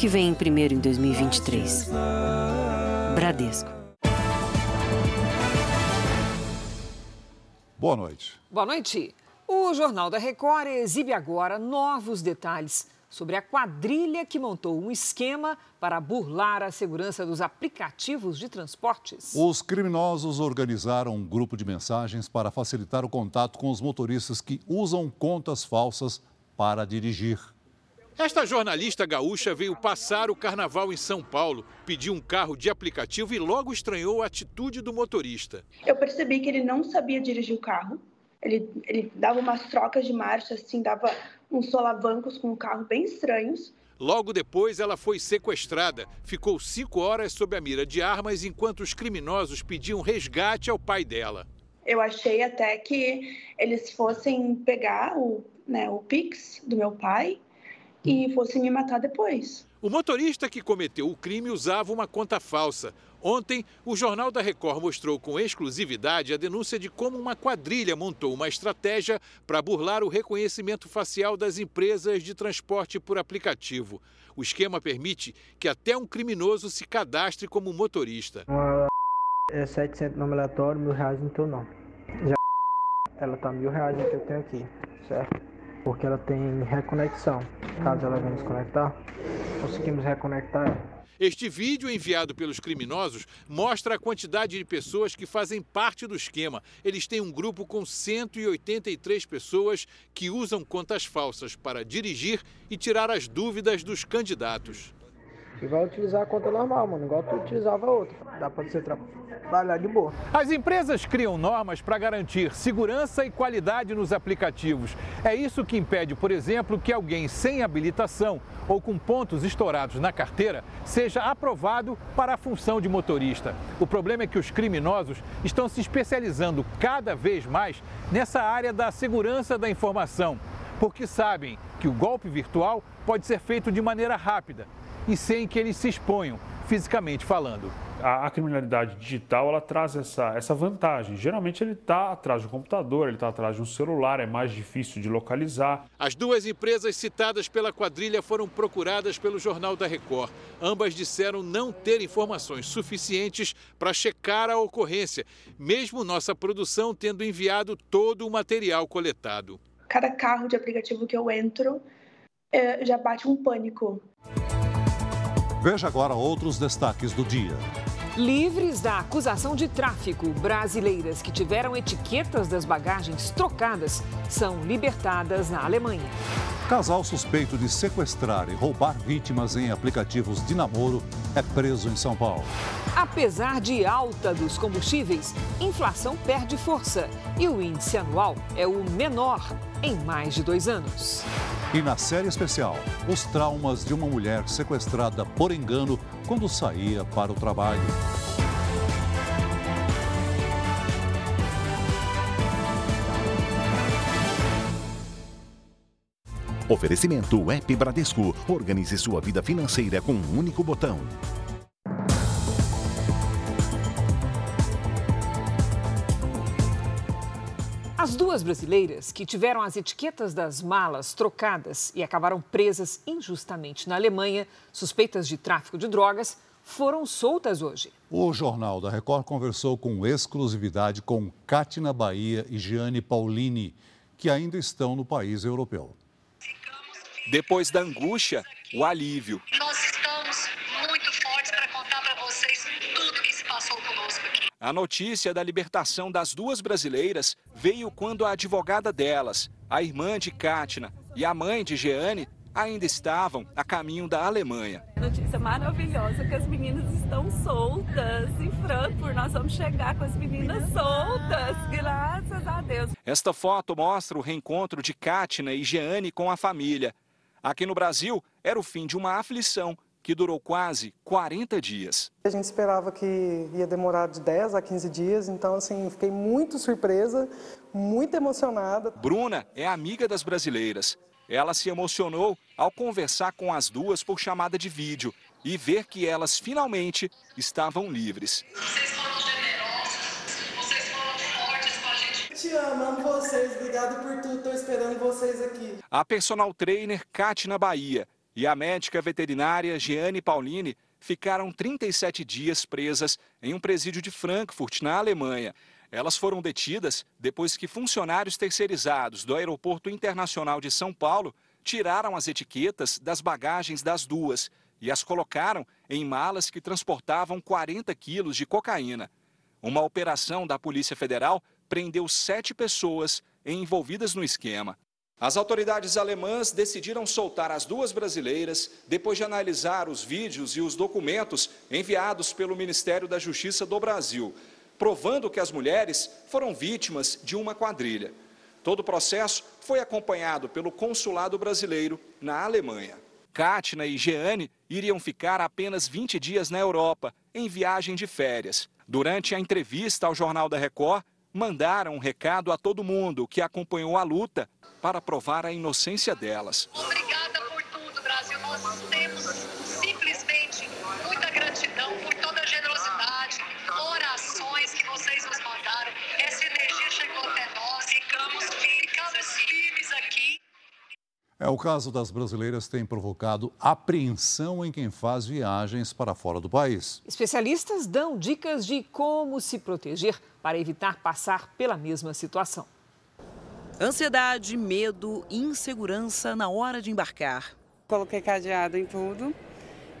que vem primeiro em 2023. Bradesco. Boa noite. Boa noite. O Jornal da Record exibe agora novos detalhes sobre a quadrilha que montou um esquema para burlar a segurança dos aplicativos de transportes. Os criminosos organizaram um grupo de mensagens para facilitar o contato com os motoristas que usam contas falsas para dirigir. Esta jornalista gaúcha veio passar o carnaval em São Paulo, pediu um carro de aplicativo e logo estranhou a atitude do motorista. Eu percebi que ele não sabia dirigir o carro. Ele, ele dava umas trocas de marcha, assim, dava uns solavancos com o carro bem estranhos. Logo depois, ela foi sequestrada. Ficou cinco horas sob a mira de armas enquanto os criminosos pediam resgate ao pai dela. Eu achei até que eles fossem pegar o, né, o Pix do meu pai e fossem me matar depois. O motorista que cometeu o crime usava uma conta falsa. Ontem, o Jornal da Record mostrou com exclusividade a denúncia de como uma quadrilha montou uma estratégia para burlar o reconhecimento facial das empresas de transporte por aplicativo. O esquema permite que até um criminoso se cadastre como motorista. É 700 nome aleatório, mil reais no teu nome. Já ela tá mil reais no que eu tenho aqui, certo? Porque ela tem reconexão. Caso ela venha desconectar, conseguimos reconectar. Este vídeo enviado pelos criminosos mostra a quantidade de pessoas que fazem parte do esquema. Eles têm um grupo com 183 pessoas que usam contas falsas para dirigir e tirar as dúvidas dos candidatos. E vai utilizar a conta normal, mano, igual tu utilizava outra. Dá pra você trabalhar de boa. As empresas criam normas para garantir segurança e qualidade nos aplicativos. É isso que impede, por exemplo, que alguém sem habilitação ou com pontos estourados na carteira seja aprovado para a função de motorista. O problema é que os criminosos estão se especializando cada vez mais nessa área da segurança da informação, porque sabem que o golpe virtual pode ser feito de maneira rápida e sem que eles se exponham, fisicamente falando. A, a criminalidade digital ela traz essa, essa vantagem. Geralmente ele está atrás de um computador, ele está atrás de um celular, é mais difícil de localizar. As duas empresas citadas pela quadrilha foram procuradas pelo Jornal da Record. Ambas disseram não ter informações suficientes para checar a ocorrência, mesmo nossa produção tendo enviado todo o material coletado. Cada carro de aplicativo que eu entro é, já bate um pânico. Veja agora outros destaques do dia. Livres da acusação de tráfico, brasileiras que tiveram etiquetas das bagagens trocadas são libertadas na Alemanha. Casal suspeito de sequestrar e roubar vítimas em aplicativos de namoro é preso em São Paulo. Apesar de alta dos combustíveis, inflação perde força e o índice anual é o menor em mais de dois anos. E na série especial, os traumas de uma mulher sequestrada por engano quando saía para o trabalho. Oferecimento App Bradesco. Organize sua vida financeira com um único botão. As duas brasileiras que tiveram as etiquetas das malas trocadas e acabaram presas injustamente na Alemanha, suspeitas de tráfico de drogas, foram soltas hoje. O Jornal da Record conversou com exclusividade com Cátina Bahia e Gianni Paulini, que ainda estão no país europeu. Depois da angústia, o alívio. Nós A notícia da libertação das duas brasileiras veio quando a advogada delas, a irmã de Kátina e a mãe de Jeane, ainda estavam a caminho da Alemanha. Notícia maravilhosa que as meninas estão soltas em Frankfurt. Nós vamos chegar com as meninas soltas, graças a Deus. Esta foto mostra o reencontro de Kátina e Jeane com a família. Aqui no Brasil, era o fim de uma aflição que durou quase 40 dias. A gente esperava que ia demorar de 10 a 15 dias, então assim, fiquei muito surpresa, muito emocionada. Bruna é amiga das brasileiras. Ela se emocionou ao conversar com as duas por chamada de vídeo e ver que elas finalmente estavam livres. Vocês foram generosos, vocês foram fortes com a gente. Te amo, amo vocês, obrigado por tudo, estou esperando vocês aqui. A personal trainer Kátina Bahia e a médica veterinária Jeanne Pauline ficaram 37 dias presas em um presídio de Frankfurt, na Alemanha. Elas foram detidas depois que funcionários terceirizados do Aeroporto Internacional de São Paulo tiraram as etiquetas das bagagens das duas e as colocaram em malas que transportavam 40 quilos de cocaína. Uma operação da Polícia Federal prendeu sete pessoas envolvidas no esquema. As autoridades alemãs decidiram soltar as duas brasileiras depois de analisar os vídeos e os documentos enviados pelo Ministério da Justiça do Brasil, provando que as mulheres foram vítimas de uma quadrilha. Todo o processo foi acompanhado pelo consulado brasileiro na Alemanha. Kátina e Jeane iriam ficar apenas 20 dias na Europa, em viagem de férias. Durante a entrevista ao Jornal da Record, mandaram um recado a todo mundo que acompanhou a luta para provar a inocência delas. Obrigada por tudo, Brasil. Nós temos simplesmente muita gratidão por toda a generosidade, orações que vocês nos mandaram. Essa energia chegou até nós ficamos, ficamos firmes aqui. É, o caso das brasileiras tem provocado apreensão em quem faz viagens para fora do país. Especialistas dão dicas de como se proteger para evitar passar pela mesma situação. Ansiedade, medo, insegurança na hora de embarcar. Coloquei cadeado em tudo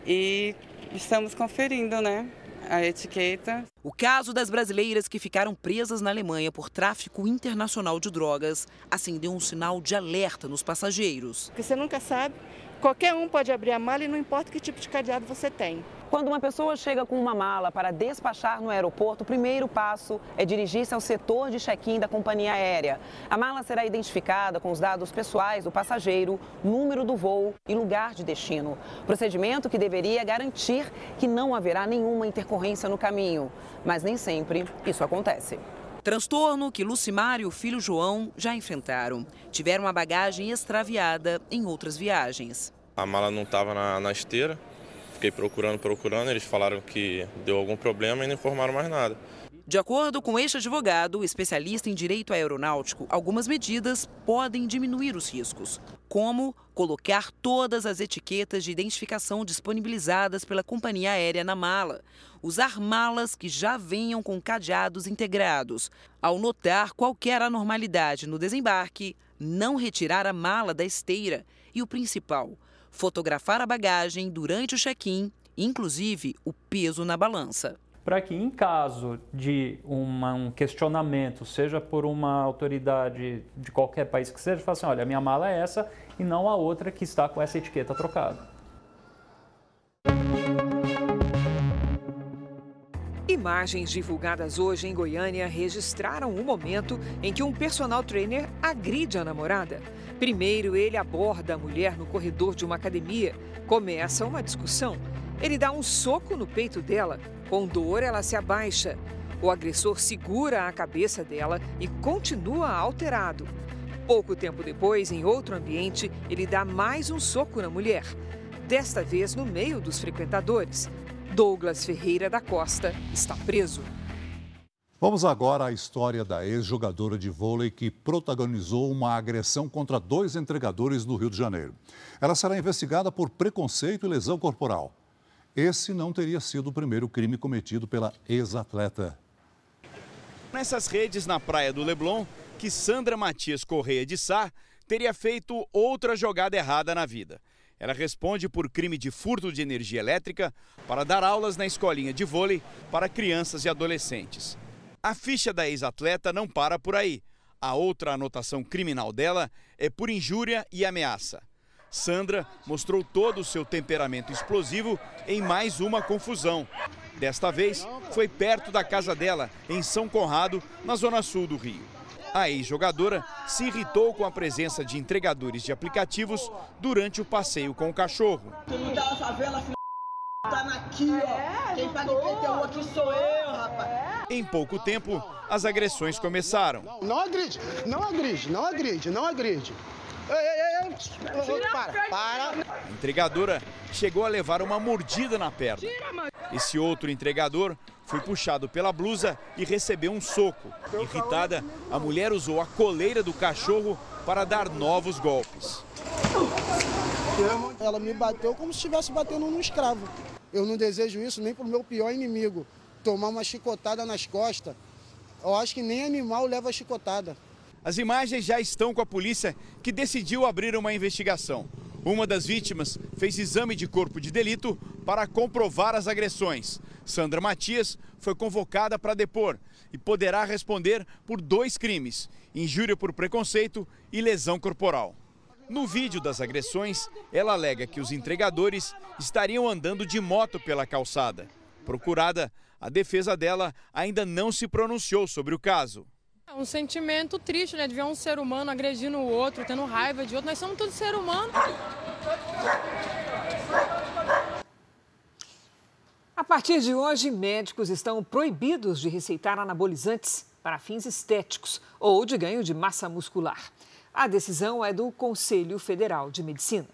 e estamos conferindo, né? A etiqueta. O caso das brasileiras que ficaram presas na Alemanha por tráfico internacional de drogas acendeu um sinal de alerta nos passageiros. Porque você nunca sabe, qualquer um pode abrir a mala e não importa que tipo de cadeado você tem. Quando uma pessoa chega com uma mala para despachar no aeroporto, o primeiro passo é dirigir-se ao setor de check-in da companhia aérea. A mala será identificada com os dados pessoais do passageiro, número do voo e lugar de destino. Procedimento que deveria garantir que não haverá nenhuma intercorrência no caminho. Mas nem sempre isso acontece. Transtorno que Lucimar e o filho João já enfrentaram. Tiveram a bagagem extraviada em outras viagens. A mala não estava na, na esteira, Fiquei procurando, procurando, eles falaram que deu algum problema e não informaram mais nada. De acordo com este advogado, especialista em direito aeronáutico, algumas medidas podem diminuir os riscos, como colocar todas as etiquetas de identificação disponibilizadas pela companhia aérea na mala, usar malas que já venham com cadeados integrados. Ao notar qualquer anormalidade no desembarque, não retirar a mala da esteira e o principal, fotografar a bagagem durante o check-in, inclusive o peso na balança. Para que, em caso de uma, um questionamento, seja por uma autoridade de qualquer país que seja, fale assim: olha, a minha mala é essa e não a outra que está com essa etiqueta trocada. Imagens divulgadas hoje em Goiânia registraram o momento em que um personal trainer agride a namorada. Primeiro, ele aborda a mulher no corredor de uma academia. Começa uma discussão. Ele dá um soco no peito dela. Com dor, ela se abaixa. O agressor segura a cabeça dela e continua alterado. Pouco tempo depois, em outro ambiente, ele dá mais um soco na mulher. Desta vez no meio dos frequentadores. Douglas Ferreira da Costa está preso. Vamos agora à história da ex-jogadora de vôlei que protagonizou uma agressão contra dois entregadores do Rio de Janeiro. Ela será investigada por preconceito e lesão corporal. Esse não teria sido o primeiro crime cometido pela ex-atleta. Nessas redes na praia do Leblon, que Sandra Matias Correia de Sá teria feito outra jogada errada na vida. Ela responde por crime de furto de energia elétrica para dar aulas na escolinha de vôlei para crianças e adolescentes. A ficha da ex-atleta não para por aí. A outra anotação criminal dela é por injúria e ameaça. Sandra mostrou todo o seu temperamento explosivo em mais uma confusão. Desta vez, foi perto da casa dela, em São Conrado, na zona sul do Rio. A ex-jogadora se irritou com a presença de entregadores de aplicativos durante o passeio com o cachorro. Quem tá tá aqui, ó. Quem paga IPTU aqui sou eu, rapaz. Em pouco tempo, as agressões começaram. Não agride, não agride, não agride, não agride. Ei, ei, ei, para, para. A entregadora chegou a levar uma mordida na perna. Esse outro entregador foi puxado pela blusa e recebeu um soco. Irritada, a mulher usou a coleira do cachorro para dar novos golpes. Ela me bateu como se estivesse batendo num escravo. Eu não desejo isso nem pro meu pior inimigo. Tomar uma chicotada nas costas. Eu acho que nem animal leva chicotada. As imagens já estão com a polícia, que decidiu abrir uma investigação. Uma das vítimas fez exame de corpo de delito para comprovar as agressões. Sandra Matias foi convocada para depor e poderá responder por dois crimes: injúria por preconceito e lesão corporal. No vídeo das agressões, ela alega que os entregadores estariam andando de moto pela calçada. Procurada, a defesa dela ainda não se pronunciou sobre o caso. É um sentimento triste, né? De ver um ser humano agredindo o outro, tendo raiva de outro. Nós somos todos ser humanos. A partir de hoje, médicos estão proibidos de receitar anabolizantes para fins estéticos ou de ganho de massa muscular. A decisão é do Conselho Federal de Medicina.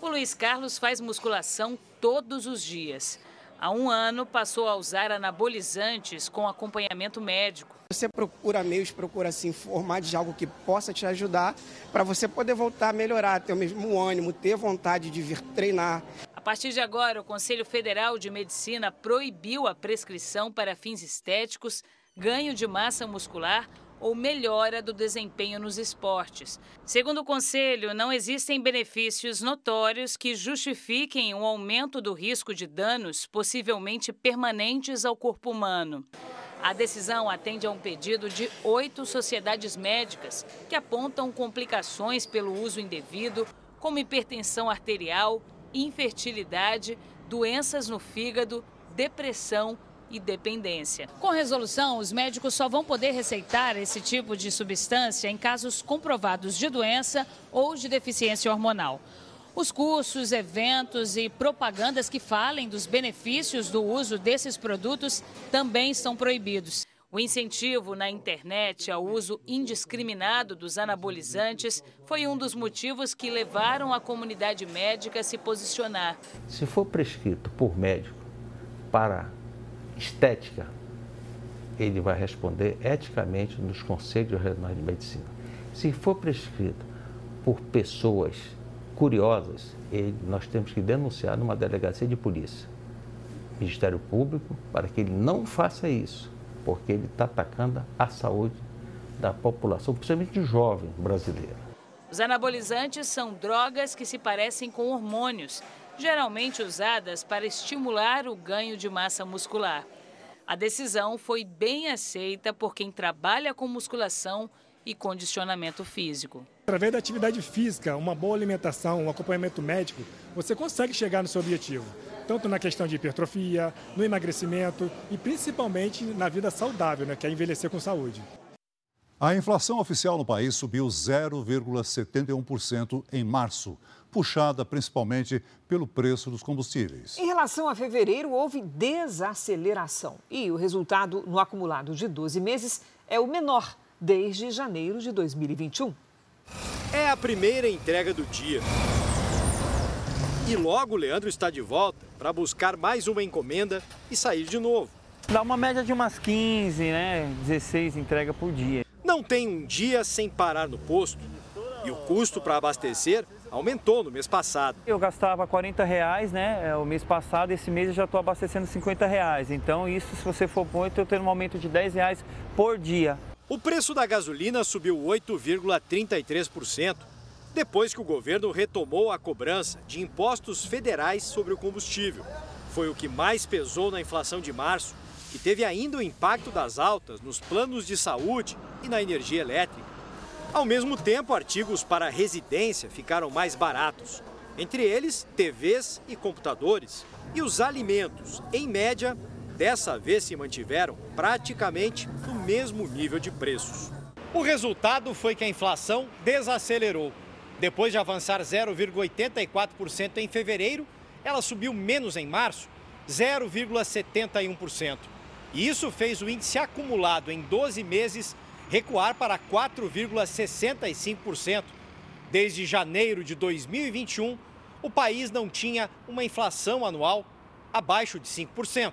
O Luiz Carlos faz musculação todos os dias. Há um ano, passou a usar anabolizantes com acompanhamento médico. Você procura meios, procura se informar de algo que possa te ajudar para você poder voltar a melhorar, ter o mesmo ânimo, ter vontade de vir treinar. A partir de agora, o Conselho Federal de Medicina proibiu a prescrição para fins estéticos, ganho de massa muscular ou melhora do desempenho nos esportes. Segundo o Conselho, não existem benefícios notórios que justifiquem o aumento do risco de danos possivelmente permanentes ao corpo humano. A decisão atende a um pedido de oito sociedades médicas que apontam complicações pelo uso indevido, como hipertensão arterial, infertilidade, doenças no fígado, depressão e dependência. Com resolução, os médicos só vão poder receitar esse tipo de substância em casos comprovados de doença ou de deficiência hormonal. Os cursos, eventos e propagandas que falem dos benefícios do uso desses produtos também estão proibidos. O incentivo na internet ao uso indiscriminado dos anabolizantes foi um dos motivos que levaram a comunidade médica a se posicionar. Se for prescrito por médico para estética, ele vai responder eticamente nos conselhos regionais de medicina. Se for prescrito por pessoas curiosas, ele, nós temos que denunciar numa delegacia de polícia, Ministério Público, para que ele não faça isso, porque ele está atacando a saúde da população, principalmente de jovem brasileiro. Os anabolizantes são drogas que se parecem com hormônios geralmente usadas para estimular o ganho de massa muscular. A decisão foi bem aceita por quem trabalha com musculação e condicionamento físico. Através da atividade física, uma boa alimentação, um acompanhamento médico, você consegue chegar no seu objetivo, tanto na questão de hipertrofia, no emagrecimento e principalmente na vida saudável, né, que é envelhecer com saúde. A inflação oficial no país subiu 0,71% em março, puxada principalmente pelo preço dos combustíveis. Em relação a fevereiro, houve desaceleração e o resultado no acumulado de 12 meses é o menor desde janeiro de 2021. É a primeira entrega do dia. E logo o Leandro está de volta para buscar mais uma encomenda e sair de novo. Dá uma média de umas 15, né? 16 entregas por dia. Não tem um dia sem parar no posto. E o custo para abastecer aumentou no mês passado. Eu gastava 40 reais, né? O mês passado, esse mês eu já estou abastecendo 50 reais. Então, isso, se você for pôr, eu estou tendo um aumento de 10 reais por dia. O preço da gasolina subiu 8,33%, depois que o governo retomou a cobrança de impostos federais sobre o combustível. Foi o que mais pesou na inflação de março e teve ainda o impacto das altas nos planos de saúde e na energia elétrica. Ao mesmo tempo, artigos para residência ficaram mais baratos, entre eles TVs e computadores. E os alimentos, em média, dessa vez se mantiveram praticamente no mesmo nível de preços. O resultado foi que a inflação desacelerou. Depois de avançar 0,84% em fevereiro, ela subiu menos em março, 0,71%. E isso fez o índice acumulado em 12 meses recuar para 4,65%. Desde janeiro de 2021, o país não tinha uma inflação anual abaixo de 5%.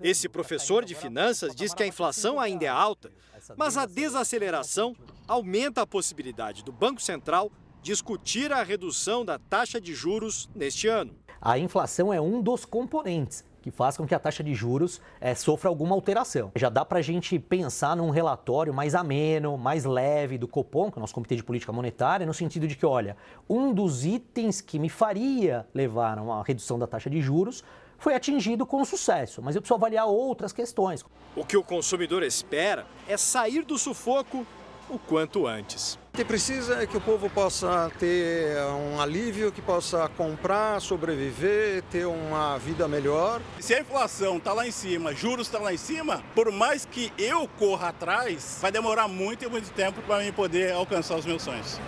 Esse professor de finanças diz que a inflação ainda é alta, mas a desaceleração aumenta a possibilidade do Banco Central discutir a redução da taxa de juros neste ano. A inflação é um dos componentes que faz com que a taxa de juros é, sofra alguma alteração. Já dá para a gente pensar num relatório mais ameno, mais leve do Copom, que é o nosso Comitê de Política Monetária, no sentido de que, olha, um dos itens que me faria levar a uma redução da taxa de juros foi atingido com sucesso, mas eu preciso avaliar outras questões. O que o consumidor espera é sair do sufoco o quanto antes. O que precisa é que o povo possa ter um alívio, que possa comprar, sobreviver, ter uma vida melhor. Se a inflação está lá em cima, juros estão tá lá em cima, por mais que eu corra atrás, vai demorar muito e muito tempo para mim poder alcançar os meus sonhos.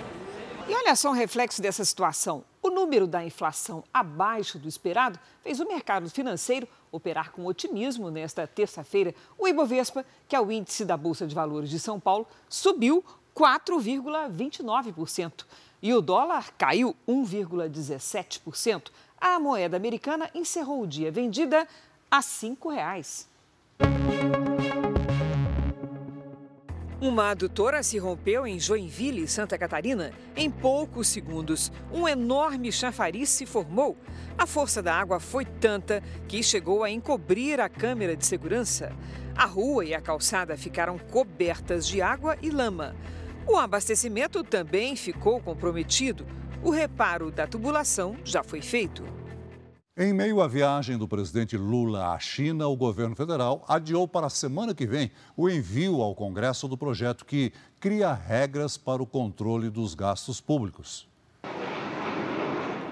E olha só um reflexo dessa situação. O número da inflação abaixo do esperado fez o mercado financeiro operar com otimismo nesta terça-feira. O Ibovespa, que é o índice da Bolsa de Valores de São Paulo, subiu 4,29%. E o dólar caiu 1,17%. A moeda americana encerrou o dia vendida a R$ 5,00. Uma adutora se rompeu em Joinville, Santa Catarina. Em poucos segundos, um enorme chafariz se formou. A força da água foi tanta que chegou a encobrir a câmera de segurança. A rua e a calçada ficaram cobertas de água e lama. O abastecimento também ficou comprometido. O reparo da tubulação já foi feito. Em meio à viagem do presidente Lula à China, o governo federal adiou para a semana que vem o envio ao Congresso do projeto que cria regras para o controle dos gastos públicos.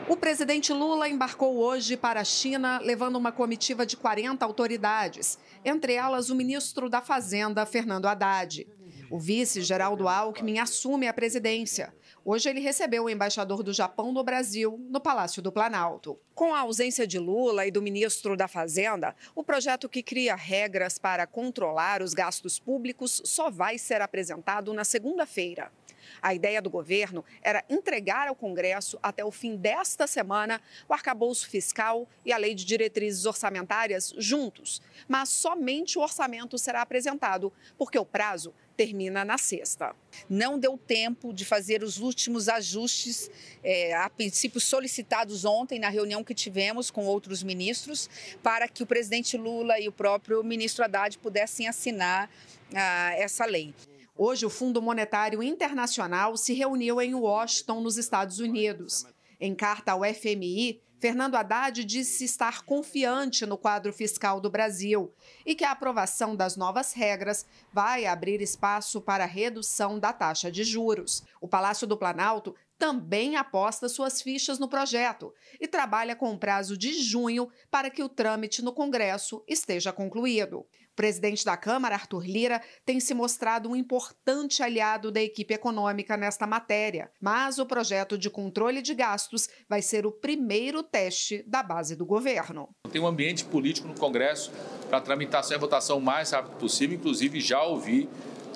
O presidente Lula embarcou hoje para a China, levando uma comitiva de 40 autoridades, entre elas o ministro da Fazenda, Fernando Haddad. O vice, Geraldo Alckmin, assume a presidência. Hoje ele recebeu o embaixador do Japão no Brasil, no Palácio do Planalto. Com a ausência de Lula e do ministro da Fazenda, o projeto que cria regras para controlar os gastos públicos só vai ser apresentado na segunda-feira. A ideia do governo era entregar ao Congresso, até o fim desta semana, o arcabouço fiscal e a lei de diretrizes orçamentárias juntos. Mas somente o orçamento será apresentado, porque o prazo termina na sexta. Não deu tempo de fazer os últimos ajustes, é, a princípio solicitados ontem na reunião que tivemos com outros ministros, para que o presidente Lula e o próprio ministro Haddad pudessem assinar ah, essa lei. Hoje, o Fundo Monetário Internacional se reuniu em Washington, nos Estados Unidos. Em carta ao FMI, Fernando Haddad disse estar confiante no quadro fiscal do Brasil e que a aprovação das novas regras vai abrir espaço para redução da taxa de juros. O Palácio do Planalto também aposta suas fichas no projeto e trabalha com prazo de junho para que o trâmite no Congresso esteja concluído presidente da Câmara, Arthur Lira, tem se mostrado um importante aliado da equipe econômica nesta matéria, mas o projeto de controle de gastos vai ser o primeiro teste da base do governo. Tem um ambiente político no Congresso para tramitação e votação o mais rápido possível, inclusive já ouvi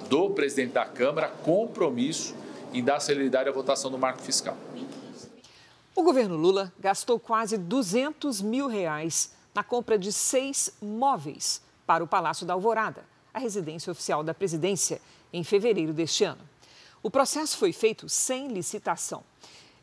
do presidente da Câmara compromisso em dar celeridade à votação do marco fiscal. O governo Lula gastou quase 200 mil reais na compra de seis móveis para o Palácio da Alvorada, a residência oficial da presidência, em fevereiro deste ano. O processo foi feito sem licitação.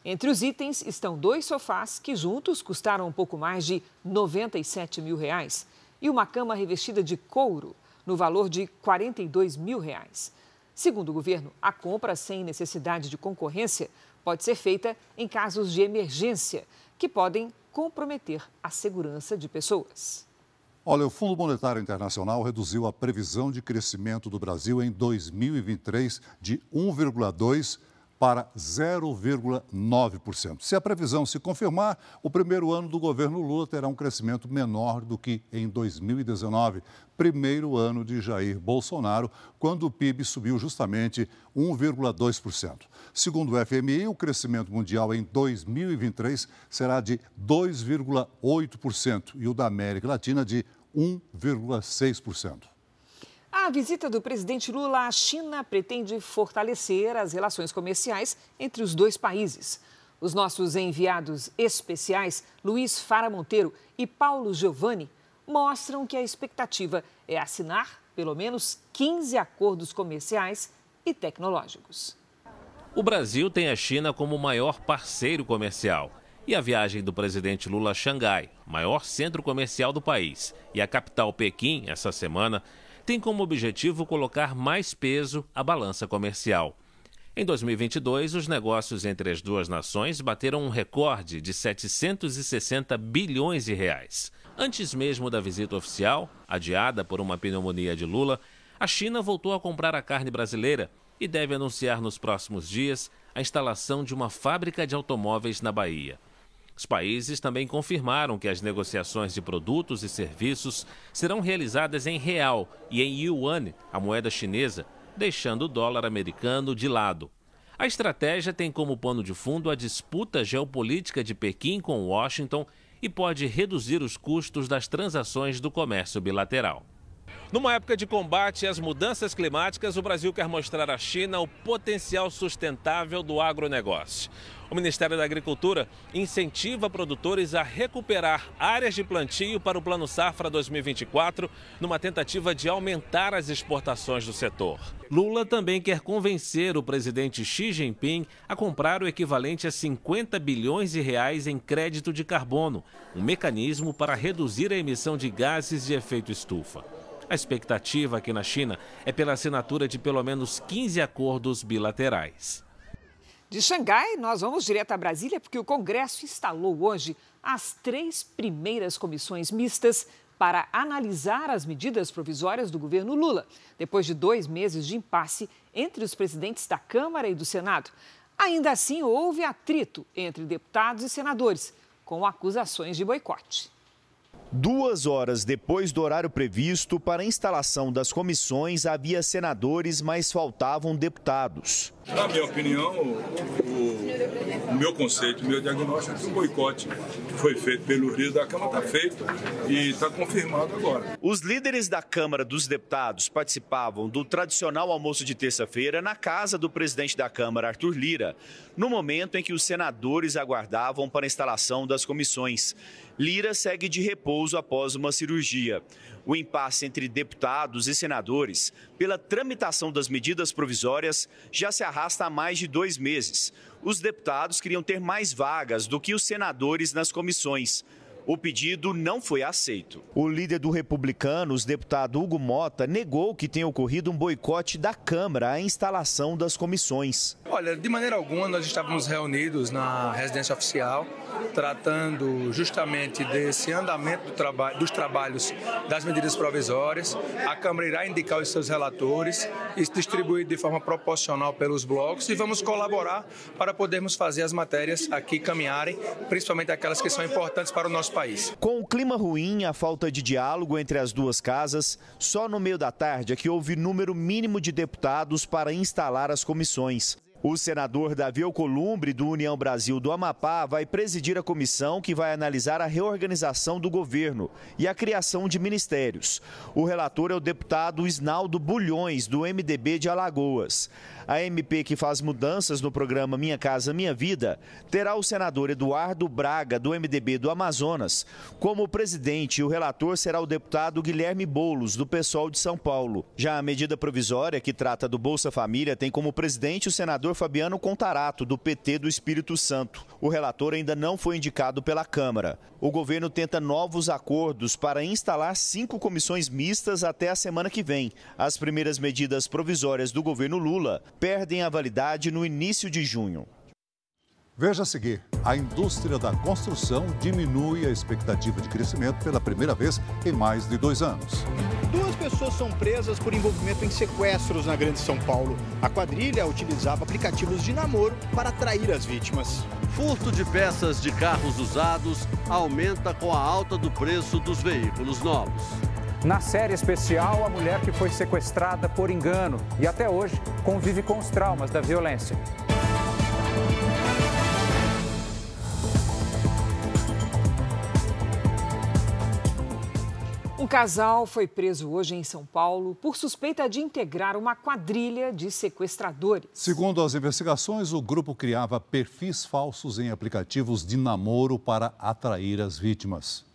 Entre os itens estão dois sofás que juntos custaram um pouco mais de 97 mil reais e uma cama revestida de couro no valor de 42 mil reais. Segundo o governo, a compra sem necessidade de concorrência pode ser feita em casos de emergência que podem comprometer a segurança de pessoas. Olha, o Fundo Monetário Internacional reduziu a previsão de crescimento do Brasil em 2023 de 1,2% para 0,9%. Se a previsão se confirmar, o primeiro ano do governo Lula terá um crescimento menor do que em 2019, primeiro ano de Jair Bolsonaro, quando o PIB subiu justamente 1,2%. Segundo o FMI, o crescimento mundial em 2023 será de 2,8% e o da América Latina de 1,6%. A visita do presidente Lula à China pretende fortalecer as relações comerciais entre os dois países. Os nossos enviados especiais, Luiz Fara Monteiro e Paulo Giovanni, mostram que a expectativa é assinar pelo menos 15 acordos comerciais e tecnológicos. O Brasil tem a China como maior parceiro comercial. E a viagem do presidente Lula a Xangai, maior centro comercial do país, e a capital Pequim, essa semana, tem como objetivo colocar mais peso à balança comercial. Em 2022, os negócios entre as duas nações bateram um recorde de 760 bilhões de reais. Antes mesmo da visita oficial, adiada por uma pneumonia de Lula, a China voltou a comprar a carne brasileira e deve anunciar nos próximos dias a instalação de uma fábrica de automóveis na Bahia. Os países também confirmaram que as negociações de produtos e serviços serão realizadas em real e em yuan, a moeda chinesa, deixando o dólar americano de lado. A estratégia tem como pano de fundo a disputa geopolítica de Pequim com Washington e pode reduzir os custos das transações do comércio bilateral. Numa época de combate às mudanças climáticas, o Brasil quer mostrar à China o potencial sustentável do agronegócio. O Ministério da Agricultura incentiva produtores a recuperar áreas de plantio para o Plano Safra 2024, numa tentativa de aumentar as exportações do setor. Lula também quer convencer o presidente Xi Jinping a comprar o equivalente a 50 bilhões de reais em crédito de carbono, um mecanismo para reduzir a emissão de gases de efeito estufa. A expectativa aqui na China é pela assinatura de pelo menos 15 acordos bilaterais. De Xangai, nós vamos direto a Brasília, porque o Congresso instalou hoje as três primeiras comissões mistas para analisar as medidas provisórias do governo Lula, depois de dois meses de impasse entre os presidentes da Câmara e do Senado. Ainda assim, houve atrito entre deputados e senadores, com acusações de boicote. Duas horas depois do horário previsto para a instalação das comissões, havia senadores, mas faltavam deputados. Na minha opinião, o, o, meu conceito, o meu diagnóstico é que o boicote foi feito pelo líder da Câmara está feito e está confirmado agora. Os líderes da Câmara dos Deputados participavam do tradicional almoço de terça-feira na casa do presidente da Câmara, Arthur Lira, no momento em que os senadores aguardavam para a instalação das comissões. Lira segue de repouso após uma cirurgia. O impasse entre deputados e senadores pela tramitação das medidas provisórias já se arrasta há mais de dois meses. Os deputados queriam ter mais vagas do que os senadores nas comissões. O pedido não foi aceito. O líder do Republicanos, deputado Hugo Mota, negou que tenha ocorrido um boicote da Câmara à instalação das comissões. Olha, de maneira alguma, nós estávamos reunidos na residência oficial, tratando justamente desse andamento do traba dos trabalhos das medidas provisórias. A Câmara irá indicar os seus relatores e distribuir de forma proporcional pelos blocos e vamos colaborar para podermos fazer as matérias aqui caminharem, principalmente aquelas que são importantes para o nosso país. Com o clima ruim, a falta de diálogo entre as duas casas, só no meio da tarde é que houve número mínimo de deputados para instalar as comissões. O senador Davi Alcolumbre, do União Brasil do Amapá, vai presidir a comissão que vai analisar a reorganização do governo e a criação de ministérios. O relator é o deputado Isnaldo Bulhões, do MDB de Alagoas. A MP que faz mudanças no programa Minha Casa Minha Vida terá o senador Eduardo Braga, do MDB do Amazonas, como presidente e o relator será o deputado Guilherme Boulos, do PSOL de São Paulo. Já a medida provisória que trata do Bolsa Família tem como presidente o senador Fabiano Contarato, do PT do Espírito Santo. O relator ainda não foi indicado pela Câmara. O governo tenta novos acordos para instalar cinco comissões mistas até a semana que vem. As primeiras medidas provisórias do governo Lula perdem a validade no início de junho. Veja a seguir: a indústria da construção diminui a expectativa de crescimento pela primeira vez em mais de dois anos. Duas pessoas são presas por envolvimento em sequestros na Grande São Paulo. A quadrilha utilizava aplicativos de namoro para atrair as vítimas. Furto de peças de carros usados aumenta com a alta do preço dos veículos novos. Na série especial, a mulher que foi sequestrada por engano e até hoje convive com os traumas da violência. Um casal foi preso hoje em São Paulo por suspeita de integrar uma quadrilha de sequestradores. Segundo as investigações, o grupo criava perfis falsos em aplicativos de namoro para atrair as vítimas.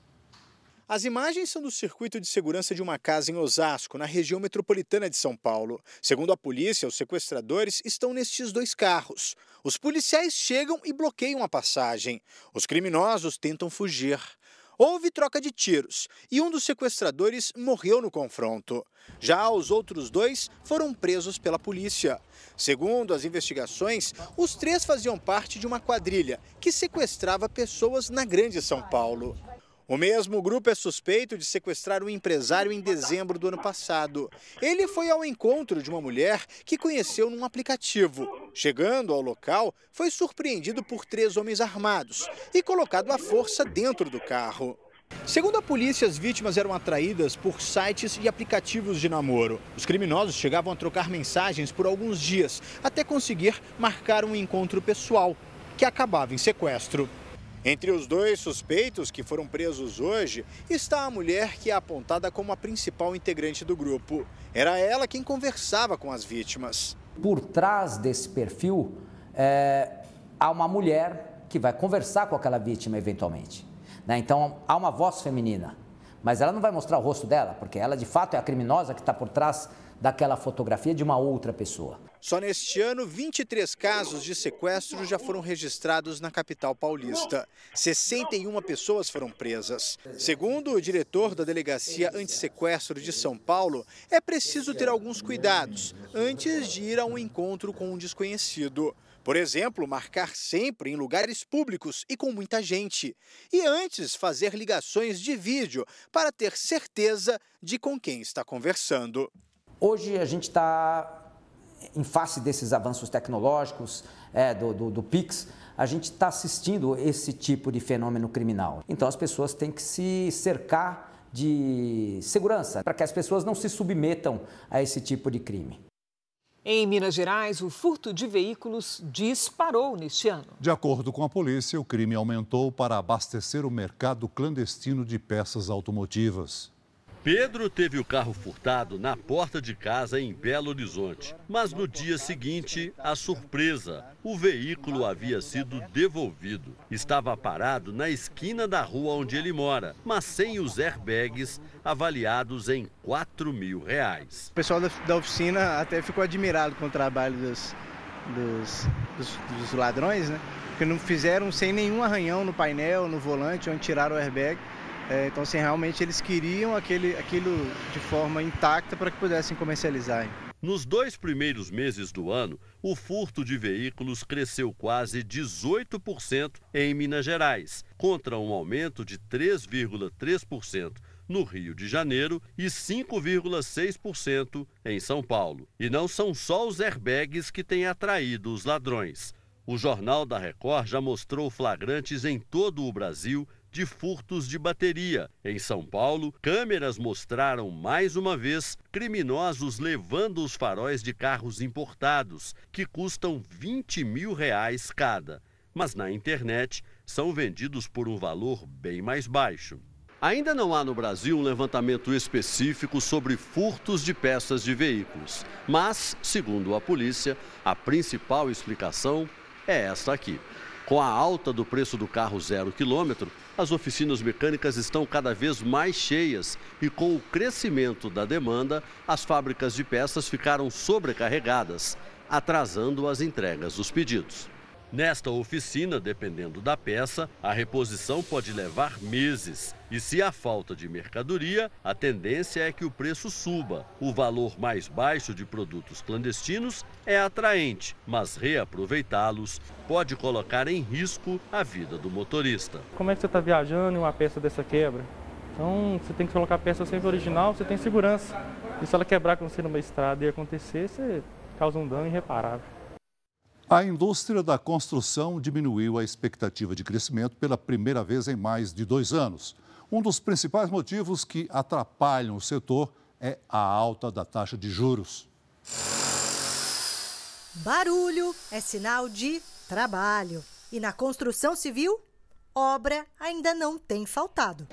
As imagens são do circuito de segurança de uma casa em Osasco, na região metropolitana de São Paulo. Segundo a polícia, os sequestradores estão nestes dois carros. Os policiais chegam e bloqueiam a passagem. Os criminosos tentam fugir. Houve troca de tiros e um dos sequestradores morreu no confronto. Já os outros dois foram presos pela polícia. Segundo as investigações, os três faziam parte de uma quadrilha que sequestrava pessoas na Grande São Paulo. O mesmo grupo é suspeito de sequestrar um empresário em dezembro do ano passado. Ele foi ao encontro de uma mulher que conheceu num aplicativo. Chegando ao local, foi surpreendido por três homens armados e colocado à força dentro do carro. Segundo a polícia, as vítimas eram atraídas por sites e aplicativos de namoro. Os criminosos chegavam a trocar mensagens por alguns dias até conseguir marcar um encontro pessoal, que acabava em sequestro. Entre os dois suspeitos que foram presos hoje está a mulher que é apontada como a principal integrante do grupo. Era ela quem conversava com as vítimas. Por trás desse perfil, é, há uma mulher que vai conversar com aquela vítima eventualmente. Né? Então, há uma voz feminina, mas ela não vai mostrar o rosto dela, porque ela de fato é a criminosa que está por trás daquela fotografia de uma outra pessoa. Só neste ano, 23 casos de sequestro já foram registrados na capital paulista. 61 pessoas foram presas. Segundo o diretor da Delegacia Antissequestro de São Paulo, é preciso ter alguns cuidados antes de ir a um encontro com um desconhecido. Por exemplo, marcar sempre em lugares públicos e com muita gente. E antes, fazer ligações de vídeo para ter certeza de com quem está conversando. Hoje a gente está em face desses avanços tecnológicos, é, do, do, do PIX, a gente está assistindo esse tipo de fenômeno criminal. Então as pessoas têm que se cercar de segurança para que as pessoas não se submetam a esse tipo de crime. Em Minas Gerais, o furto de veículos disparou neste ano. De acordo com a polícia, o crime aumentou para abastecer o mercado clandestino de peças automotivas. Pedro teve o carro furtado na porta de casa em Belo Horizonte. Mas no dia seguinte, a surpresa: o veículo havia sido devolvido. Estava parado na esquina da rua onde ele mora, mas sem os airbags avaliados em 4 mil reais. O pessoal da oficina até ficou admirado com o trabalho dos, dos, dos, dos ladrões, né? Porque não fizeram sem nenhum arranhão no painel, no volante, onde tiraram o airbag. É, então, assim, realmente eles queriam aquele, aquilo de forma intacta para que pudessem comercializar. Nos dois primeiros meses do ano, o furto de veículos cresceu quase 18% em Minas Gerais, contra um aumento de 3,3% no Rio de Janeiro e 5,6% em São Paulo. E não são só os airbags que têm atraído os ladrões. O Jornal da Record já mostrou flagrantes em todo o Brasil de furtos de bateria. Em São Paulo, câmeras mostraram mais uma vez criminosos levando os faróis de carros importados, que custam 20 mil reais cada. Mas na internet são vendidos por um valor bem mais baixo. Ainda não há no Brasil um levantamento específico sobre furtos de peças de veículos. Mas, segundo a polícia, a principal explicação é esta aqui. Com a alta do preço do carro zero quilômetro, as oficinas mecânicas estão cada vez mais cheias e, com o crescimento da demanda, as fábricas de peças ficaram sobrecarregadas, atrasando as entregas dos pedidos. Nesta oficina, dependendo da peça, a reposição pode levar meses. E se há falta de mercadoria, a tendência é que o preço suba. O valor mais baixo de produtos clandestinos é atraente, mas reaproveitá-los pode colocar em risco a vida do motorista. Como é que você está viajando e uma peça dessa quebra? Então você tem que colocar a peça sempre original, você tem segurança. E se ela quebrar com você numa estrada e acontecer, você causa um dano irreparável. A indústria da construção diminuiu a expectativa de crescimento pela primeira vez em mais de dois anos. Um dos principais motivos que atrapalham o setor é a alta da taxa de juros. Barulho é sinal de trabalho. E na construção civil, obra ainda não tem faltado.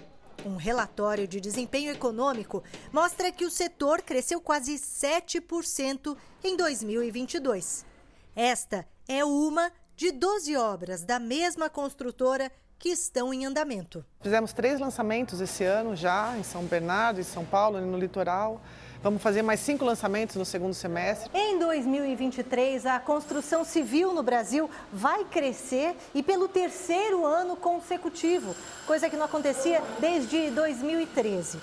Um relatório de desempenho econômico mostra que o setor cresceu quase 7% em 2022. Esta é uma de 12 obras da mesma construtora que estão em andamento. Fizemos três lançamentos esse ano já, em São Bernardo, em São Paulo e no litoral. Vamos fazer mais cinco lançamentos no segundo semestre. Em 2023, a construção civil no Brasil vai crescer e pelo terceiro ano consecutivo, coisa que não acontecia desde 2013.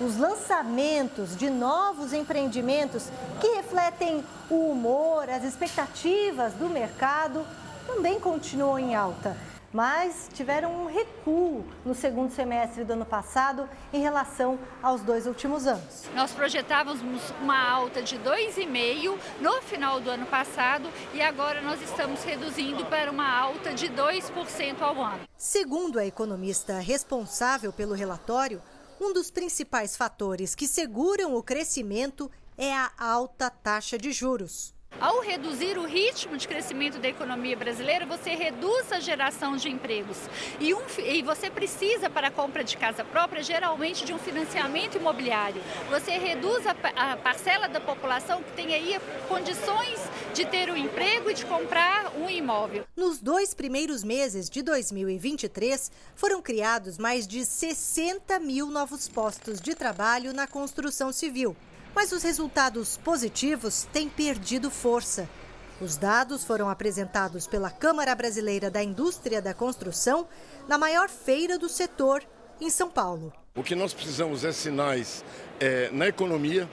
Os lançamentos de novos empreendimentos que refletem o humor, as expectativas do mercado, também continuam em alta mas tiveram um recuo no segundo semestre do ano passado em relação aos dois últimos anos. Nós projetávamos uma alta de 2,5% no final do ano passado e agora nós estamos reduzindo para uma alta de 2% ao ano. Segundo a economista responsável pelo relatório, um dos principais fatores que seguram o crescimento é a alta taxa de juros. Ao reduzir o ritmo de crescimento da economia brasileira, você reduz a geração de empregos. E, um, e, você precisa, para a compra de casa própria, geralmente de um financiamento imobiliário. Você reduz a, a parcela da população que tem aí condições de ter um emprego e de comprar um imóvel. Nos dois primeiros meses de 2023, foram criados mais de 60 mil novos postos de trabalho na construção civil. Mas os resultados positivos têm perdido força. Os dados foram apresentados pela Câmara Brasileira da Indústria da Construção na maior feira do setor, em São Paulo. O que nós precisamos é sinais é, na economia,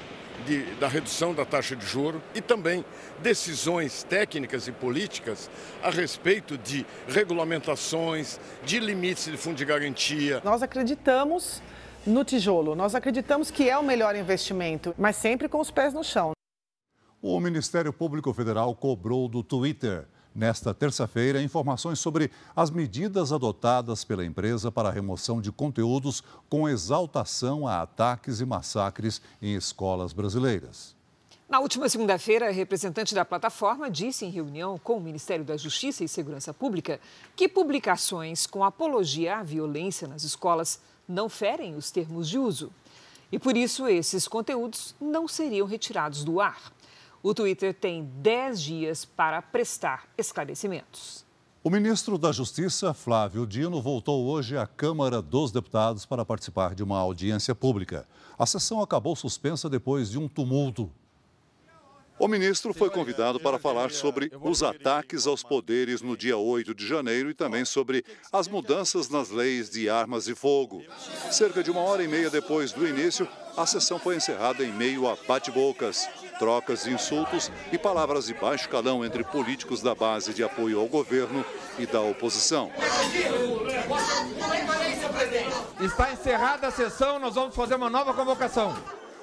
de, da redução da taxa de juro e também decisões técnicas e políticas a respeito de regulamentações, de limites de fundo de garantia. Nós acreditamos no tijolo. Nós acreditamos que é o melhor investimento, mas sempre com os pés no chão. O Ministério Público Federal cobrou do Twitter, nesta terça-feira, informações sobre as medidas adotadas pela empresa para a remoção de conteúdos com exaltação a ataques e massacres em escolas brasileiras. Na última segunda-feira, a representante da plataforma disse em reunião com o Ministério da Justiça e Segurança Pública que publicações com apologia à violência nas escolas não ferem os termos de uso. E por isso esses conteúdos não seriam retirados do ar. O Twitter tem 10 dias para prestar esclarecimentos. O ministro da Justiça, Flávio Dino, voltou hoje à Câmara dos Deputados para participar de uma audiência pública. A sessão acabou suspensa depois de um tumulto o ministro foi convidado para falar sobre os ataques aos poderes no dia 8 de janeiro e também sobre as mudanças nas leis de armas de fogo. Cerca de uma hora e meia depois do início, a sessão foi encerrada em meio a bate-bocas, trocas de insultos e palavras de baixo calão entre políticos da base de apoio ao governo e da oposição. Está encerrada a sessão, nós vamos fazer uma nova convocação.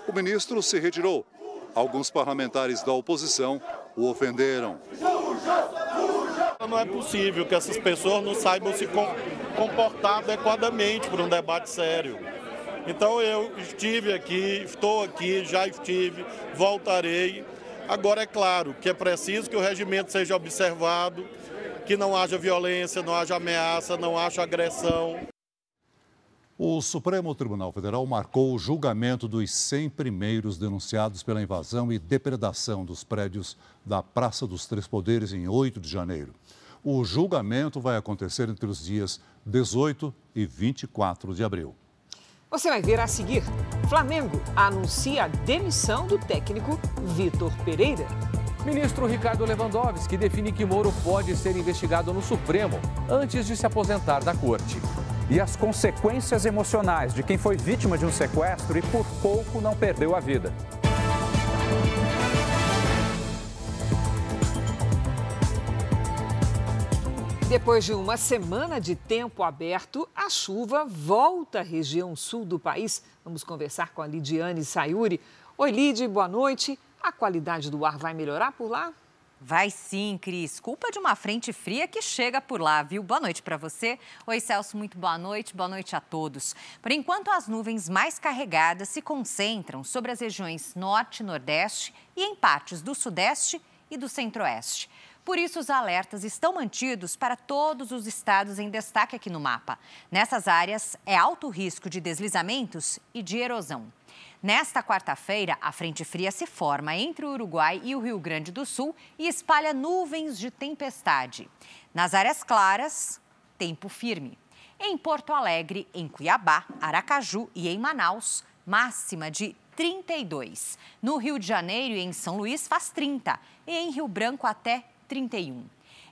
O ministro se retirou Alguns parlamentares da oposição o ofenderam. Não é possível que essas pessoas não saibam se comportar adequadamente para um debate sério. Então eu estive aqui, estou aqui, já estive, voltarei. Agora é claro que é preciso que o regimento seja observado, que não haja violência, não haja ameaça, não haja agressão. O Supremo Tribunal Federal marcou o julgamento dos 100 primeiros denunciados pela invasão e depredação dos prédios da Praça dos Três Poderes em 8 de janeiro. O julgamento vai acontecer entre os dias 18 e 24 de abril. Você vai ver a seguir: Flamengo anuncia a demissão do técnico Vitor Pereira. Ministro Ricardo Lewandowski define que Moro pode ser investigado no Supremo antes de se aposentar da corte e as consequências emocionais de quem foi vítima de um sequestro e por pouco não perdeu a vida. Depois de uma semana de tempo aberto, a chuva volta à região sul do país. Vamos conversar com a Lidiane Sayuri. Oi, Lid, boa noite. A qualidade do ar vai melhorar por lá? Vai sim, Cris. Culpa de uma frente fria que chega por lá, viu? Boa noite para você. Oi, Celso, muito boa noite. Boa noite a todos. Por enquanto, as nuvens mais carregadas se concentram sobre as regiões norte nordeste e em partes do sudeste e do centro-oeste. Por isso, os alertas estão mantidos para todos os estados em destaque aqui no mapa. Nessas áreas, é alto risco de deslizamentos e de erosão. Nesta quarta-feira, a frente fria se forma entre o Uruguai e o Rio Grande do Sul e espalha nuvens de tempestade. Nas áreas claras, tempo firme. Em Porto Alegre, em Cuiabá, Aracaju e em Manaus, máxima de 32. No Rio de Janeiro e em São Luís faz 30 e em Rio Branco até 31.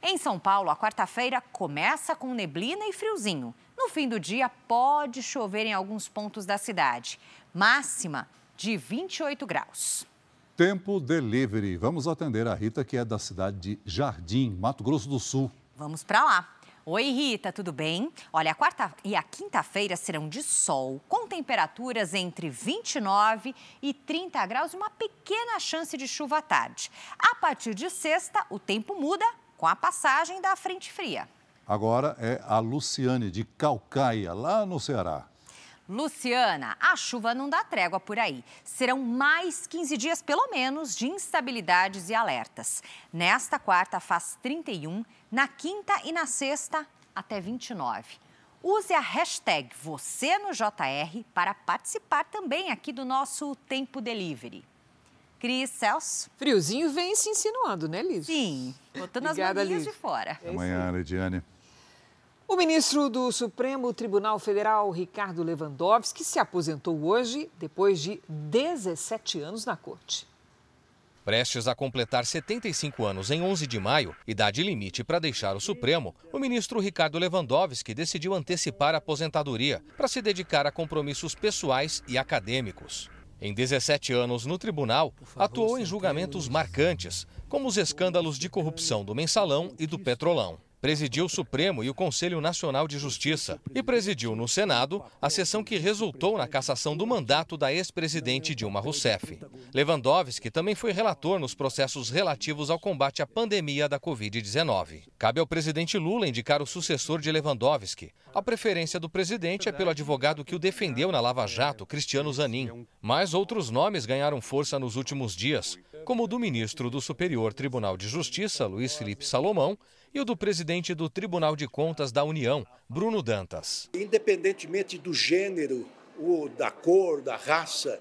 Em São Paulo, a quarta-feira começa com neblina e friozinho. No fim do dia, pode chover em alguns pontos da cidade. Máxima de 28 graus. Tempo delivery. Vamos atender a Rita, que é da cidade de Jardim, Mato Grosso do Sul. Vamos para lá. Oi, Rita, tudo bem? Olha, a quarta e a quinta-feira serão de sol, com temperaturas entre 29 e 30 graus e uma pequena chance de chuva à tarde. A partir de sexta, o tempo muda com a passagem da frente fria. Agora é a Luciane de Calcaia, lá no Ceará. Luciana, a chuva não dá trégua por aí. Serão mais 15 dias, pelo menos, de instabilidades e alertas. Nesta quarta faz 31, na quinta e na sexta até 29. Use a hashtag você no JR para participar também aqui do nosso Tempo Delivery. Cris, Celso. Friozinho vem se insinuando, né, Liz? Sim, botando Obrigada, as manguinhas de fora. É Amanhã, Lidiane. O ministro do Supremo Tribunal Federal, Ricardo Lewandowski, se aposentou hoje depois de 17 anos na corte. Prestes a completar 75 anos em 11 de maio, idade limite para deixar o Supremo, o ministro Ricardo Lewandowski decidiu antecipar a aposentadoria para se dedicar a compromissos pessoais e acadêmicos. Em 17 anos no tribunal, atuou em julgamentos marcantes, como os escândalos de corrupção do Mensalão e do Petrolão. Presidiu o Supremo e o Conselho Nacional de Justiça e presidiu no Senado a sessão que resultou na cassação do mandato da ex-presidente Dilma Rousseff. Lewandowski também foi relator nos processos relativos ao combate à pandemia da Covid-19. Cabe ao presidente Lula indicar o sucessor de Lewandowski. A preferência do presidente é pelo advogado que o defendeu na Lava Jato, Cristiano Zanin. Mas outros nomes ganharam força nos últimos dias, como o do ministro do Superior Tribunal de Justiça, Luiz Felipe Salomão, e o do presidente do Tribunal de Contas da União, Bruno Dantas. Independentemente do gênero, ou da cor, da raça,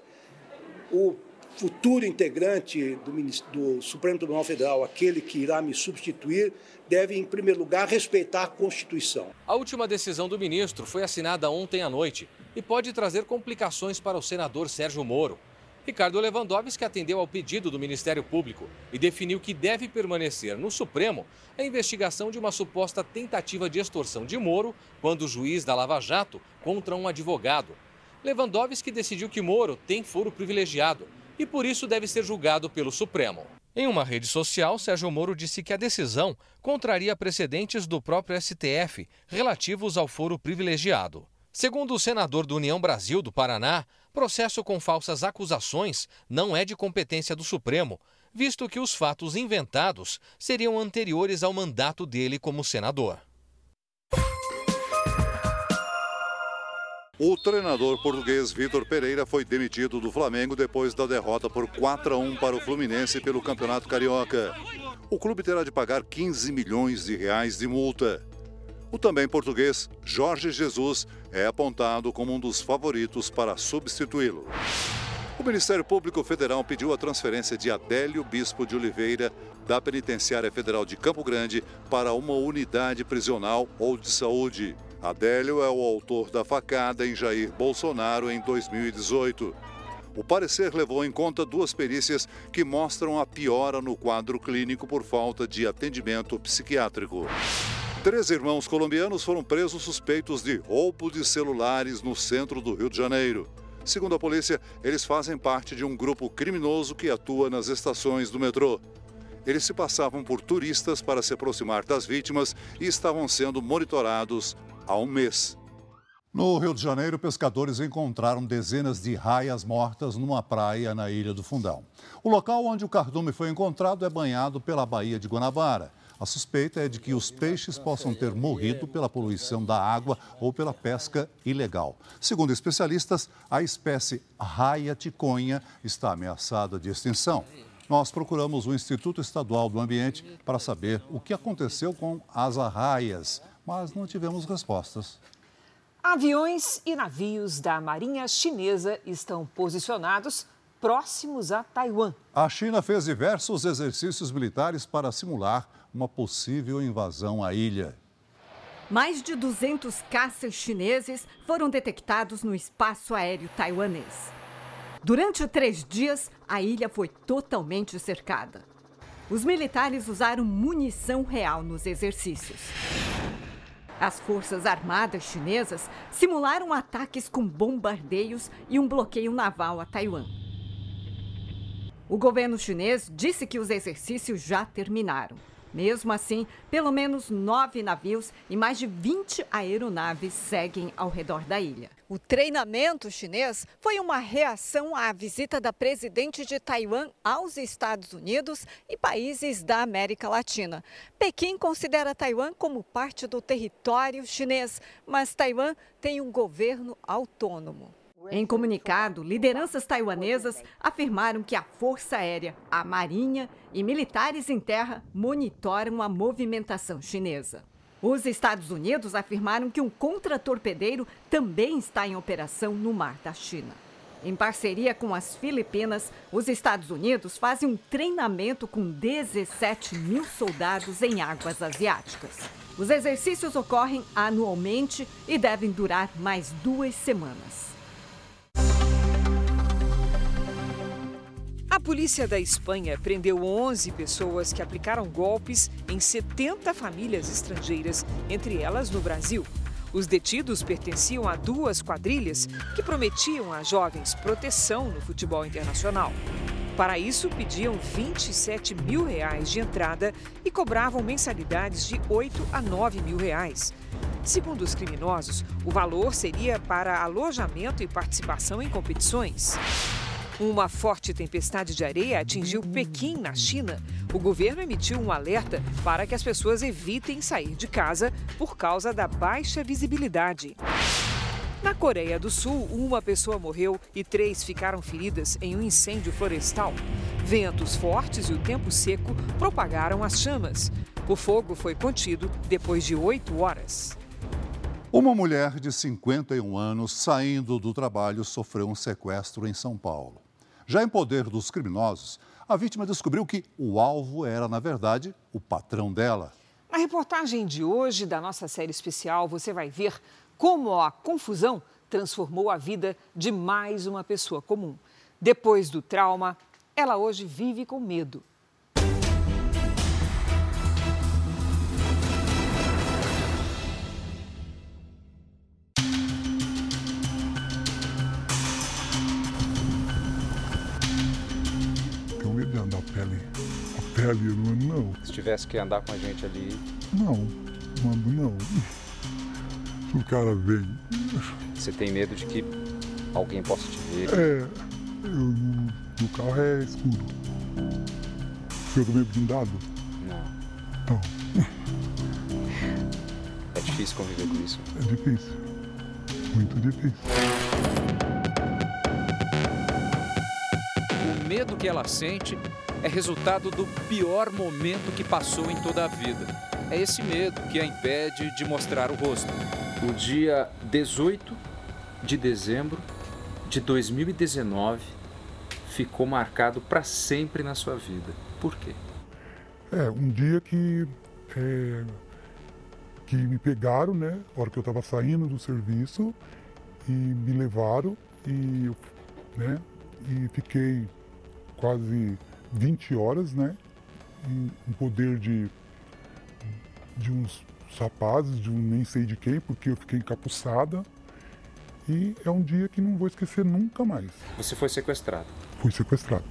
o futuro integrante do, do, Supremo Tribunal Federal, aquele que irá me substituir, deve, em primeiro lugar, respeitar a Constituição. A última decisão do ministro foi assinada ontem à noite e pode trazer complicações para o senador Sérgio Moro. Ricardo Lewandowski atendeu ao pedido do Ministério Público e definiu que deve permanecer no Supremo a investigação de uma suposta tentativa de extorsão de Moro quando o juiz da Lava Jato contra um advogado. Lewandowski decidiu que Moro tem foro privilegiado e por isso deve ser julgado pelo Supremo. Em uma rede social, Sérgio Moro disse que a decisão contraria precedentes do próprio STF relativos ao foro privilegiado. Segundo o senador do União Brasil do Paraná, processo com falsas acusações não é de competência do Supremo, visto que os fatos inventados seriam anteriores ao mandato dele como senador. O treinador português Vitor Pereira foi demitido do Flamengo depois da derrota por 4 a 1 para o Fluminense pelo Campeonato Carioca. O clube terá de pagar 15 milhões de reais de multa. O também português Jorge Jesus é apontado como um dos favoritos para substituí-lo. O Ministério Público Federal pediu a transferência de Adélio Bispo de Oliveira da Penitenciária Federal de Campo Grande para uma unidade prisional ou de saúde. Adélio é o autor da facada em Jair Bolsonaro em 2018. O parecer levou em conta duas perícias que mostram a piora no quadro clínico por falta de atendimento psiquiátrico. Três irmãos colombianos foram presos suspeitos de roubo de celulares no centro do Rio de Janeiro. Segundo a polícia, eles fazem parte de um grupo criminoso que atua nas estações do metrô. Eles se passavam por turistas para se aproximar das vítimas e estavam sendo monitorados há um mês. No Rio de Janeiro, pescadores encontraram dezenas de raias mortas numa praia na Ilha do Fundão. O local onde o cardume foi encontrado é banhado pela Baía de Guanabara. A suspeita é de que os peixes possam ter morrido pela poluição da água ou pela pesca ilegal. Segundo especialistas, a espécie raia ticonha está ameaçada de extinção. Nós procuramos o Instituto Estadual do Ambiente para saber o que aconteceu com as arraias, mas não tivemos respostas. Aviões e navios da Marinha Chinesa estão posicionados próximos a Taiwan. A China fez diversos exercícios militares para simular uma possível invasão à ilha. Mais de 200 caças chineses foram detectados no espaço aéreo taiwanês. Durante três dias, a ilha foi totalmente cercada. Os militares usaram munição real nos exercícios. As Forças Armadas chinesas simularam ataques com bombardeios e um bloqueio naval a Taiwan. O governo chinês disse que os exercícios já terminaram. Mesmo assim, pelo menos nove navios e mais de 20 aeronaves seguem ao redor da ilha. O treinamento chinês foi uma reação à visita da presidente de Taiwan aos Estados Unidos e países da América Latina. Pequim considera Taiwan como parte do território chinês, mas Taiwan tem um governo autônomo. Em comunicado, lideranças taiwanesas afirmaram que a Força Aérea, a Marinha e militares em terra monitoram a movimentação chinesa. Os Estados Unidos afirmaram que um contratorpedeiro também está em operação no mar da China. Em parceria com as Filipinas, os Estados Unidos fazem um treinamento com 17 mil soldados em águas asiáticas. Os exercícios ocorrem anualmente e devem durar mais duas semanas. Polícia da Espanha prendeu 11 pessoas que aplicaram golpes em 70 famílias estrangeiras, entre elas no Brasil. Os detidos pertenciam a duas quadrilhas que prometiam a jovens proteção no futebol internacional. Para isso, pediam 27 mil reais de entrada e cobravam mensalidades de 8 a 9 mil reais. Segundo os criminosos, o valor seria para alojamento e participação em competições. Uma forte tempestade de areia atingiu Pequim, na China. O governo emitiu um alerta para que as pessoas evitem sair de casa por causa da baixa visibilidade. Na Coreia do Sul, uma pessoa morreu e três ficaram feridas em um incêndio florestal. Ventos fortes e o tempo seco propagaram as chamas. O fogo foi contido depois de oito horas. Uma mulher de 51 anos, saindo do trabalho, sofreu um sequestro em São Paulo. Já em poder dos criminosos, a vítima descobriu que o alvo era, na verdade, o patrão dela. Na reportagem de hoje da nossa série especial, você vai ver como a confusão transformou a vida de mais uma pessoa comum. Depois do trauma, ela hoje vive com medo ali, não, não. Se tivesse que andar com a gente ali. Não, mando não. Se o cara vem. Você tem medo de que alguém possa te ver? É, eu, o carro é escuro. Tô meio blindado? Não. Então. É difícil conviver com isso? É difícil. Muito difícil. Medo que ela sente é resultado do pior momento que passou em toda a vida. É esse medo que a impede de mostrar o rosto. O dia 18 de dezembro de 2019 ficou marcado para sempre na sua vida. Por quê? É, um dia que, é, que me pegaram, né? A hora que eu estava saindo do serviço e me levaram e, né, e fiquei quase 20 horas, né? Em, em poder de, de uns rapazes, de um nem sei de quem, porque eu fiquei encapuçada. E é um dia que não vou esquecer nunca mais. Você foi sequestrada? Fui sequestrada.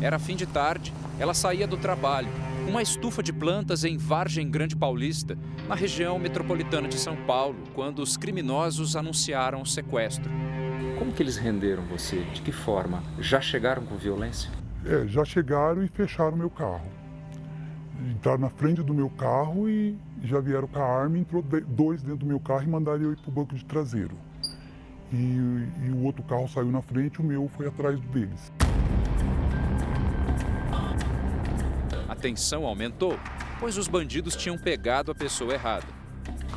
Era fim de tarde, ela saía do trabalho, uma estufa de plantas em Vargem Grande Paulista, na região metropolitana de São Paulo, quando os criminosos anunciaram o sequestro. Como que eles renderam você? De que forma? Já chegaram com violência? É, já chegaram e fecharam meu carro. Entraram na frente do meu carro e já vieram com a arma, entrou dois dentro do meu carro e mandaram eu ir para o banco de traseiro. E, e o outro carro saiu na frente, o meu foi atrás deles. A tensão aumentou pois os bandidos tinham pegado a pessoa errada.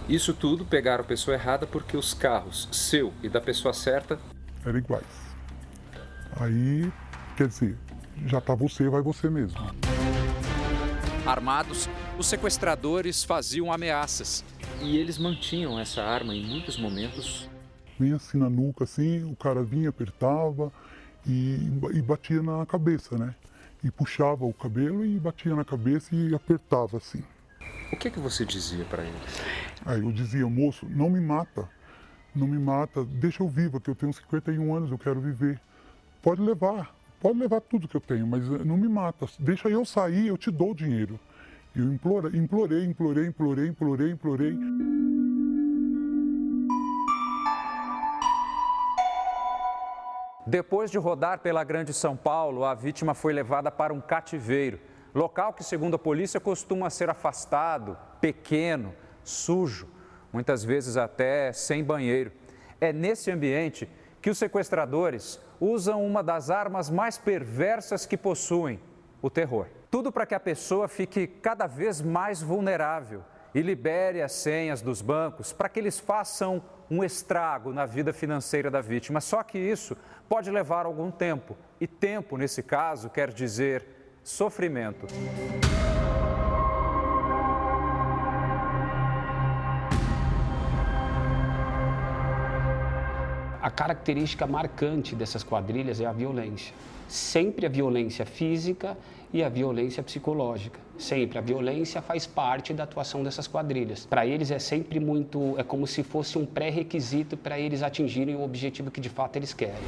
Isso tudo pegaram a pessoa errada porque os carros, seu e da pessoa certa, eram iguais. Aí, quer dizer, já tá você, vai você mesmo. Armados, os sequestradores faziam ameaças e eles mantinham essa arma em muitos momentos. Vinha assim na nuca, assim, o cara vinha, apertava e, e batia na cabeça, né? E puxava o cabelo e batia na cabeça e apertava assim. O que, que você dizia para eles? Aí eu dizia, moço, não me mata, não me mata, deixa eu viva, que eu tenho 51 anos, eu quero viver. Pode levar, pode levar tudo que eu tenho, mas não me mata, deixa eu sair, eu te dou o dinheiro. Eu implorei, implorei, implorei, implorei, implorei, implorei. Depois de rodar pela Grande São Paulo, a vítima foi levada para um cativeiro, local que, segundo a polícia, costuma ser afastado, pequeno, sujo, muitas vezes até sem banheiro. É nesse ambiente que os sequestradores usam uma das armas mais perversas que possuem: o terror. Tudo para que a pessoa fique cada vez mais vulnerável e libere as senhas dos bancos para que eles façam um estrago na vida financeira da vítima. Só que isso pode levar algum tempo, e tempo, nesse caso, quer dizer sofrimento. Característica marcante dessas quadrilhas é a violência. Sempre a violência física e a violência psicológica. Sempre a violência faz parte da atuação dessas quadrilhas. Para eles é sempre muito, é como se fosse um pré-requisito para eles atingirem o objetivo que de fato eles querem.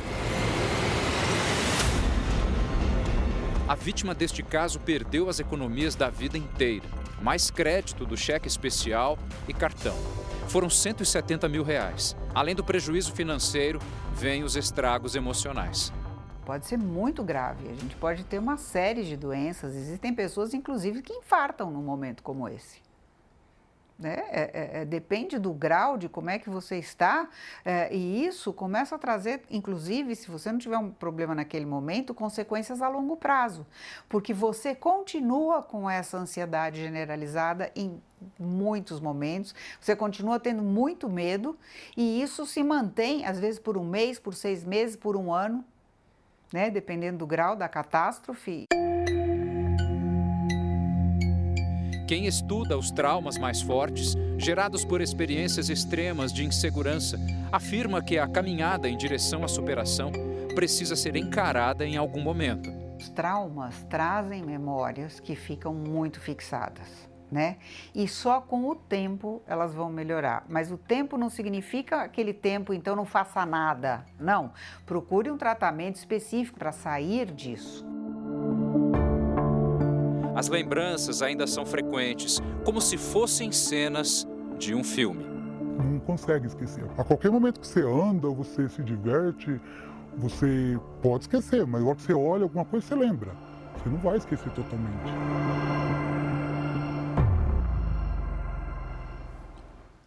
A vítima deste caso perdeu as economias da vida inteira, mais crédito do cheque especial e cartão. Foram 170 mil reais. Além do prejuízo financeiro, vêm os estragos emocionais pode ser muito grave. A gente pode ter uma série de doenças. Existem pessoas, inclusive, que infartam num momento como esse. Né? É, é, é, depende do grau de como é que você está, é, e isso começa a trazer, inclusive, se você não tiver um problema naquele momento, consequências a longo prazo, porque você continua com essa ansiedade generalizada em muitos momentos, você continua tendo muito medo, e isso se mantém, às vezes, por um mês, por seis meses, por um ano, né, dependendo do grau da catástrofe. Quem estuda os traumas mais fortes, gerados por experiências extremas de insegurança, afirma que a caminhada em direção à superação precisa ser encarada em algum momento. Os traumas trazem memórias que ficam muito fixadas né? E só com o tempo elas vão melhorar. Mas o tempo não significa aquele tempo, então não faça nada. Não. Procure um tratamento específico para sair disso. As lembranças ainda são frequentes, como se fossem cenas de um filme. Não consegue esquecer. A qualquer momento que você anda, você se diverte, você pode esquecer, mas agora que você olha alguma coisa, você lembra. Você não vai esquecer totalmente.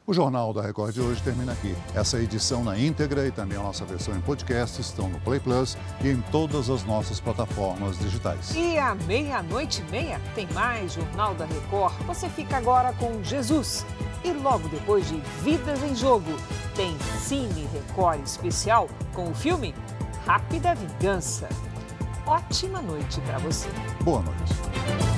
O Jornal da Record de hoje termina aqui. Essa edição na íntegra e também a nossa versão em podcast estão no Play Plus e em todas as nossas plataformas digitais. E à meia-noite e meia tem mais Jornal da Record. Você fica agora com Jesus. E logo depois de Vidas em Jogo, tem Cine Record especial com o filme Rápida Vingança. Ótima noite para você. Boa noite.